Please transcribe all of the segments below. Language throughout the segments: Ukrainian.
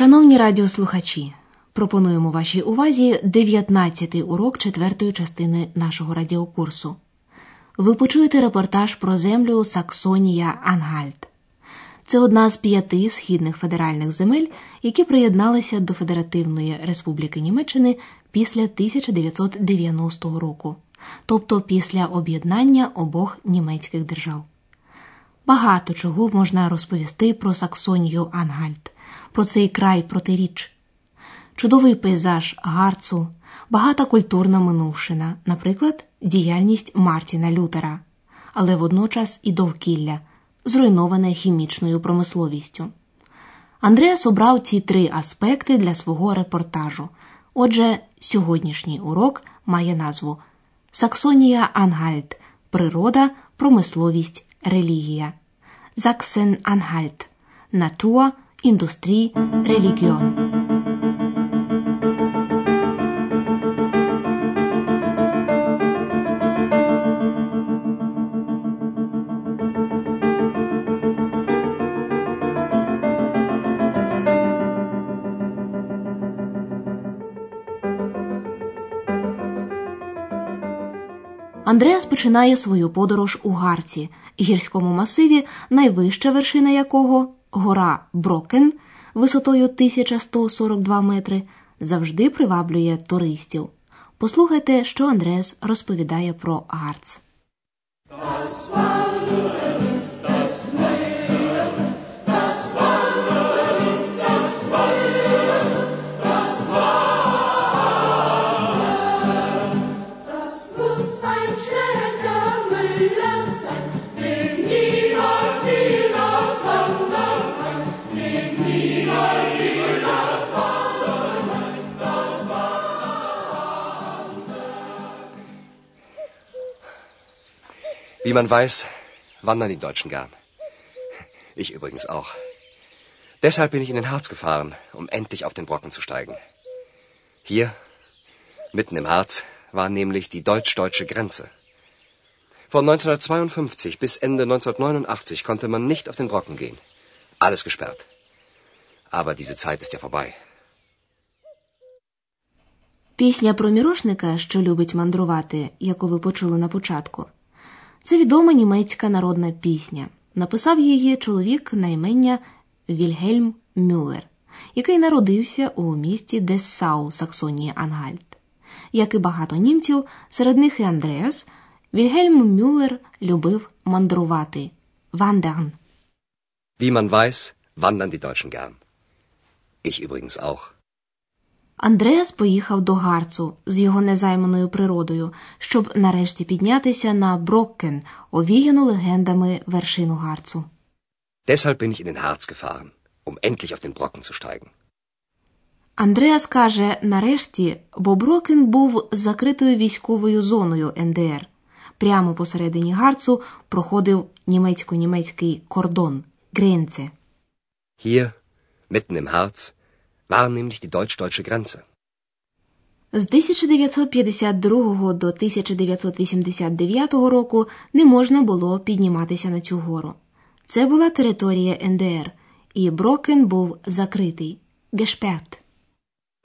Шановні радіослухачі, пропонуємо вашій увазі 19-й урок четвертої частини нашого радіокурсу. Ви почуєте репортаж про землю Саксонія Ангальт. Це одна з п'яти східних федеральних земель, які приєдналися до Федеративної Республіки Німеччини після 1990 року, тобто після об'єднання обох німецьких держав. Багато чого можна розповісти про Саксонію Ангальт, про цей край протиріч. Чудовий пейзаж Гарцу, багата культурна минувшина, наприклад, діяльність Мартіна Лютера, але водночас і довкілля, зруйноване хімічною промисловістю. Андреас обрав ці три аспекти для свого репортажу. Отже, сьогоднішній урок має назву Саксонія Ангальт природа, промисловість, релігія. Заксен Анхальт Natur, Industrie, Religion. Андреас починає свою подорож у Гарці, гірському масиві, найвища вершина якого гора Брокен висотою 1142 метри, завжди приваблює туристів. Послухайте, що Андрес розповідає про Гарц. Wie man weiß, wandern die Deutschen gern. Ich übrigens auch. Deshalb bin ich in den Harz gefahren, um endlich auf den Brocken zu steigen. Hier, mitten im Harz, war nämlich die deutsch-deutsche Grenze. Von 1952 bis Ende 1989 konnte man nicht auf den Brocken gehen. Alles gesperrt. Aber diese Zeit ist ja vorbei. Пісня про мірошника, що любить мандрувати, яку ви почули на початку. Це відома німецька народна пісня. Написав її чоловік на імення Вільгельм Мюллер, який народився у місті Дессау, Саксонії Ангальт. Як і багато німців, серед них і Андреас, Вільгельм Мюллер любив мандрувати. Wandern. Wie man weiß, wandern die Deutschen gern. Ich übrigens auch. Андреас поїхав до Гарцу з його незайманою природою, щоб нарешті піднятися на Броккен, овіяну легендами вершину Гарцу. Deshalb bin ich in den Harz gefahren, um endlich auf den Brocken zu steigen. Андреас каже нарешті, бо Брокен був закритою військовою зоною НДР. Прямо посередині Гарцу проходив німецько-німецький кордон Гренце. Hier, mitten im Harz, war nämlich die deutsch-deutsche Grenze. З 1952 до 1989 року не можна було підніматися на цю гору. Це була територія НДР, і Брокен був закритий. Gesperrt.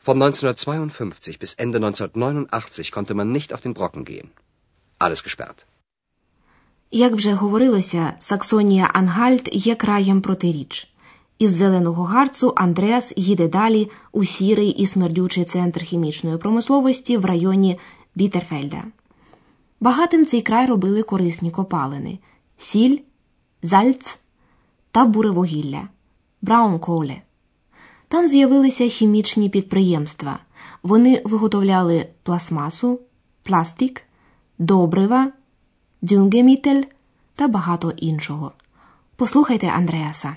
Von 1952 bis Ende 1989 konnte man nicht auf den Brocken gehen. Alles gesperrt. Як вже говорилося, Саксонія Ангальт є краєм протиріч. Із зеленого Гарцу Андреас їде далі у сірий і смердючий центр хімічної промисловості в районі Бітерфельда. Багатим цей край робили корисні копалини сіль, зальц та буревугілля браунколе. Там з'явилися хімічні підприємства. Вони виготовляли пластмасу, пластик, добрива, дюнгемітель та багато іншого. Послухайте Андреаса.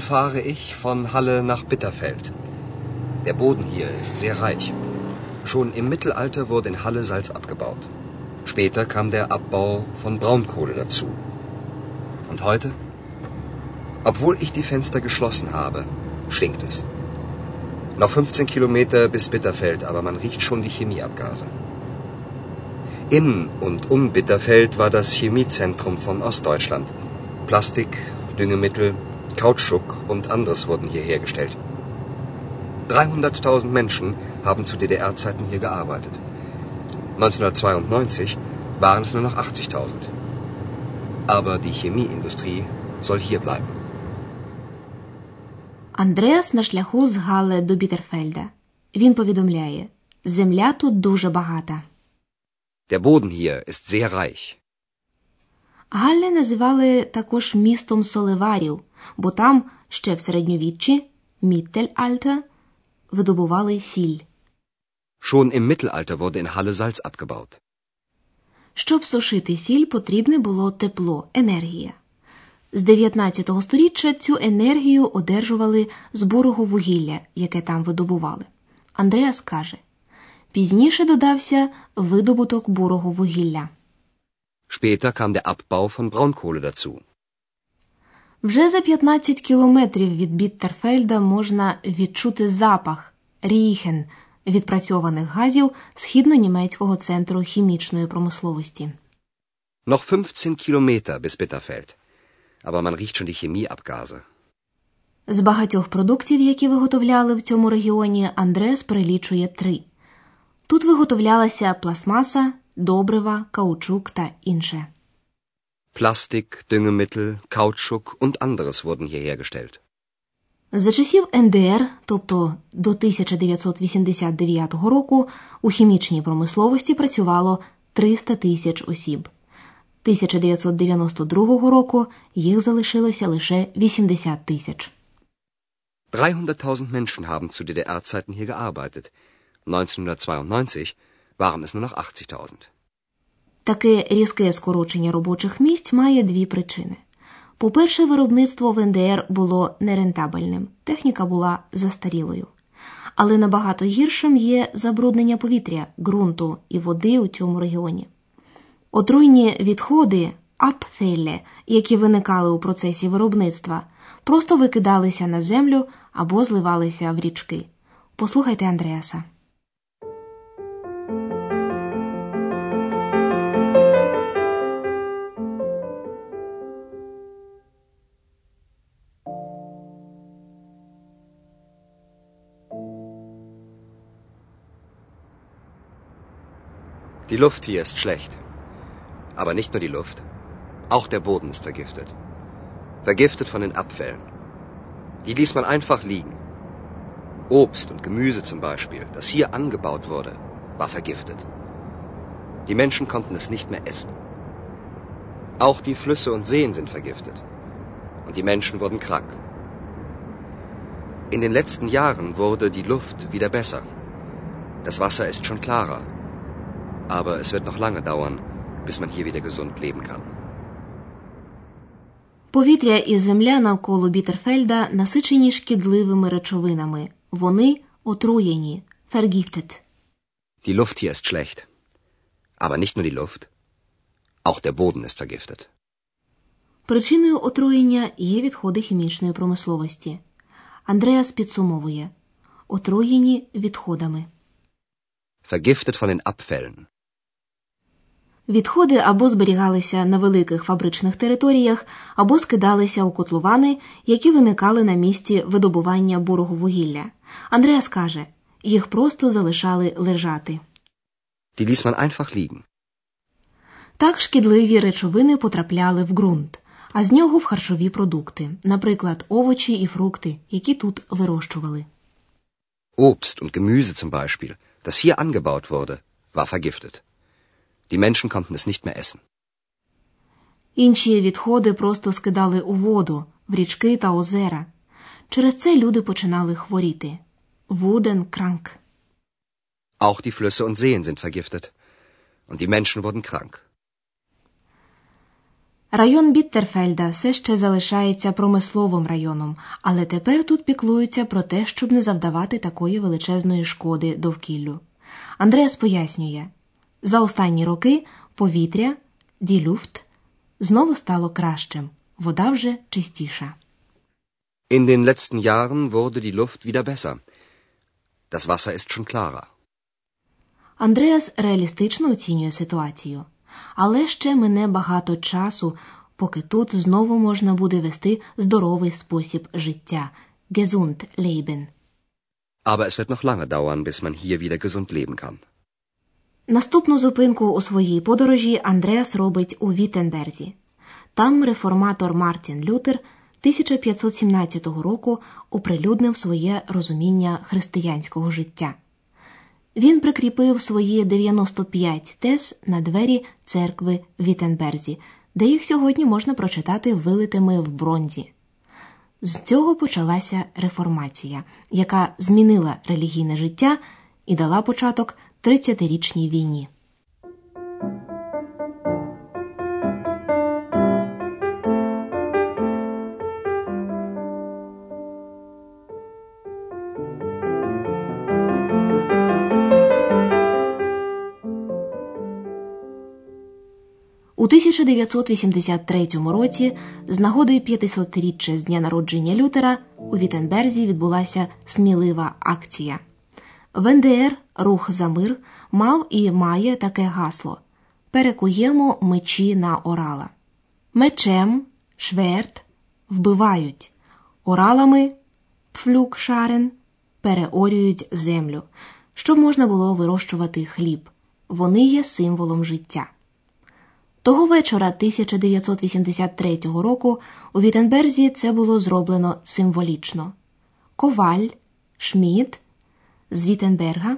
Fahre ich von Halle nach Bitterfeld. Der Boden hier ist sehr reich. Schon im Mittelalter wurde in Halle Salz abgebaut. Später kam der Abbau von Braunkohle dazu. Und heute? Obwohl ich die Fenster geschlossen habe, stinkt es. Noch 15 Kilometer bis Bitterfeld, aber man riecht schon die Chemieabgase. In und um Bitterfeld war das Chemiezentrum von Ostdeutschland. Plastik, Düngemittel, Kautschuk und anderes wurden hier hergestellt. 300.000 Menschen haben zu DDR-Zeiten hier gearbeitet. 1992 waren es nur noch 80.000. Aber die Chemieindustrie soll hier bleiben. Андреас на шляху з Гале до Бітерфельда. Він повідомляє: земля тут дуже багата. Der Boden hier ist sehr reich. Галле називали також містом соливарів, бо там ще в середньовіччі Міттельальта видобували сіль. Schon im Mittelalter wurde in Halle Salz abgebaut. Щоб сушити сіль, потрібне було тепло, енергія. З 19 століття цю енергію одержували з бурого вугілля, яке там видобували. Андреас каже: пізніше додався видобуток бурого вугілля. Später kam der Abbau von Braunkohle dazu. Вже за 15 кілометрів від Біттерфельда можна відчути запах ріхен відпрацьованих газів східно-німецького центру хімічної промисловості. Noch 15 Kilometer bis Bitterfeld. Aber man riecht schon die Chemieabgase. З багатьох продуктів, які виготовляли в цьому регіоні, Андрес перелічує три. Тут виготовлялася пластмаса, добрива, каучук та інше. Plastik, Düngemittel, Kautschuk und anderes wurden hier hergestellt. За часів НДР, тобто до 1989 року, у хімічній промисловості працювало 300 тисяч осіб. 1992 року їх залишилося лише 80 тисяч. 300.000 Menschen haben zu DDR-Zeiten hier gearbeitet. 1992 waren es nur noch 80.000. Таке різке скорочення робочих місць має дві причини. По-перше, виробництво в НДР було нерентабельним, техніка була застарілою. Але набагато гіршим є забруднення повітря, ґрунту і води у цьому регіоні. Отруйні відходи апфелле, які виникали у процесі виробництва, просто викидалися на землю або зливалися в річки. Послухайте Андреаса. Die Luft hier ist schlecht. Aber nicht nur die Luft. Auch der Boden ist vergiftet. Vergiftet von den Abfällen. Die ließ man einfach liegen. Obst und Gemüse zum Beispiel, das hier angebaut wurde, war vergiftet. Die Menschen konnten es nicht mehr essen. Auch die Flüsse und Seen sind vergiftet. Und die Menschen wurden krank. In den letzten Jahren wurde die Luft wieder besser. Das Wasser ist schon klarer. Aber es wird noch lange dauern, bis man hier wieder gesund leben kann. Повітря і земля навколо Бітерфельда насичені шкідливими речовинами. Вони отруєні. Vergiftet. Die Luft hier ist schlecht. Aber nicht nur die Luft. Auch der Boden ist vergiftet. Причиною отруєння є відходи хімічної промисловості. Андреас підсумовує отруєні відходами. Vergiftet von den Abfällen. Відходи або зберігалися на великих фабричних територіях, або скидалися у котловани, які виникали на місці видобування бурого вугілля. Андреас каже, їх просто залишали лежати. Die ließ man einfach liegen. Так шкідливі речовини потрапляли в ґрунт, а з нього в харчові продукти, наприклад, овочі і фрукти, які тут вирощували. Obst und Gemüse zum Beispiel, das hier angebaut wurde, war vergiftet. Die Menschen konnten es nicht mehr essen. Інші відходи просто скидали у воду, в річки та озера. Через це люди починали хворіти. Wurden krank. Auch die Flüsse und Seen sind vergiftet. Und die Menschen wurden krank. Район Біттерфельда все ще залишається промисловим районом, але тепер тут піклуються про те, щоб не завдавати такої величезної шкоди довкіллю. Андреас пояснює, за останні роки повітря, ділюфт, знову стало кращим, вода вже чистіша. In den letzten Jahren wurde die Luft wieder besser. Das Wasser ist schon klarer. Андреас реалістично оцінює ситуацію, але ще мине багато часу, поки тут знову можна буде вести здоровий спосіб життя gesund leben. Aber es wird noch lange dauern, bis man hier wieder gesund leben kann. Наступну зупинку у своїй подорожі Андреас робить у Віттенберзі. Там реформатор Мартін Лютер 1517 року оприлюднив своє розуміння християнського життя. Він прикріпив свої 95 тез на двері церкви в Віттенберзі, де їх сьогодні можна прочитати вилитими в бронзі. З цього почалася реформація, яка змінила релігійне життя і дала початок 30-річній війні. У 1983 році, з нагоди 500-річчя з дня народження Лютера, у Віттенберзі відбулася смілива акція. В НДР Рух за мир мав і має таке гасло: Перекуємо мечі на орала. Мечем шверт вбивають, оралами пфлюкшарен переорюють землю, щоб можна було вирощувати хліб. Вони є символом життя. Того вечора 1983 року у Віттенберзі це було зроблено символічно. Коваль, Шмідт з Віттенберга.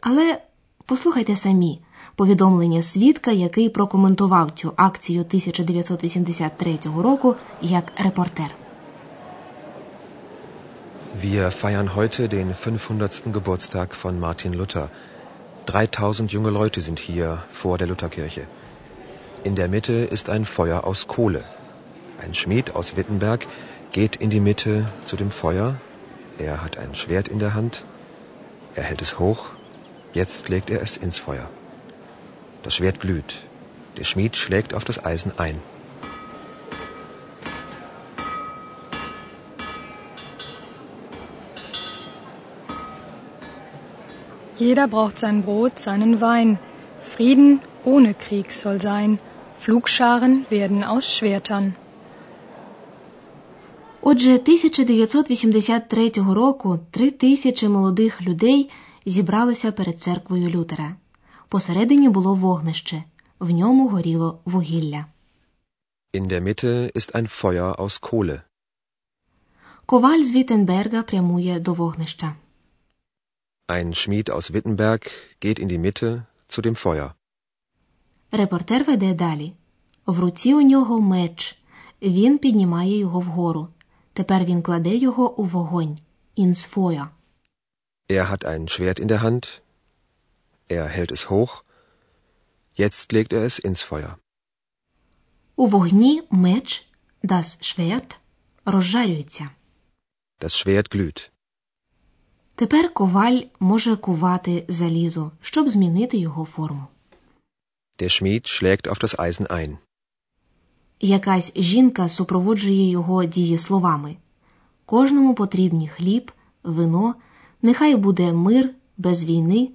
Але послухайте самі повідомлення свідка, який прокоментував цю акцію 1983 року як репортер. Wir feiern heute den 500. Geburtstag von Martin Luther. 3000 junge Leute sind hier vor der Lutherkirche. In der Mitte ist ein Feuer aus Kohle. Ein Schmied aus Wittenberg geht in die Mitte zu dem Feuer. Er hat ein Schwert in der Hand. Er hält es hoch. Jetzt legt er es ins Feuer. Das Schwert glüht. Der Schmied schlägt auf das Eisen ein. Jeder braucht sein Brot, seinen Wein. Frieden ohne Krieg soll sein. Flugscharen werden aus Schwertern. Отже, 1983 року три тисячі молодих людей зібралося перед церквою Лютера. Посередині було вогнище, в ньому горіло вугілля. In der Mitte ist ein Feuer aus Kohle. Коваль з Віттенберга прямує до вогнища. Ein Schmied aus Wittenberg geht in die Mitte zu dem Feuer. Репортер веде далі. В руці у нього меч. Він піднімає його вгору. Тепер він кладе його у вогонь. Ins Feuer. Er hat ein Schwert in der Hand. Er hält es hoch. Jetzt legt er es ins Feuer. У вогні меч, das Schwert, розжарюється. Das Schwert glüht. Тепер коваль може кувати залізо, щоб змінити його форму. Der Schmied schlägt auf das Eisen ein. Якась жінка супроводжує його дії словами. Кожному потрібні хліб, вино, нехай буде мир без війни,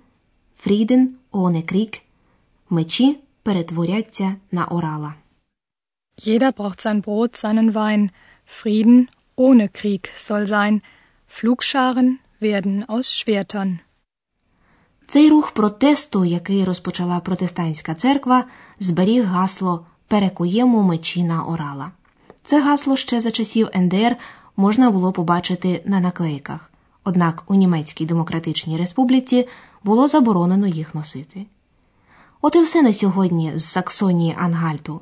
фріден, оне крік, мечі перетворяться на орала. Jeder braucht sein Brot, seinen Wein. Frieden ohne Krieg soll sein. Flugscharen werden aus Schwertern. Цей рух протесту, який розпочала протестантська церква, зберіг гасло Перекуємо мечі на орала. Це гасло ще за часів НДР можна було побачити на наклейках, однак у Німецькій Демократичній Республіці було заборонено їх носити. От і все на сьогодні з Саксонії Ангальту.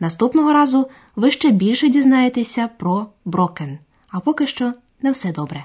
Наступного разу ви ще більше дізнаєтеся про Брокен. А поки що не все добре.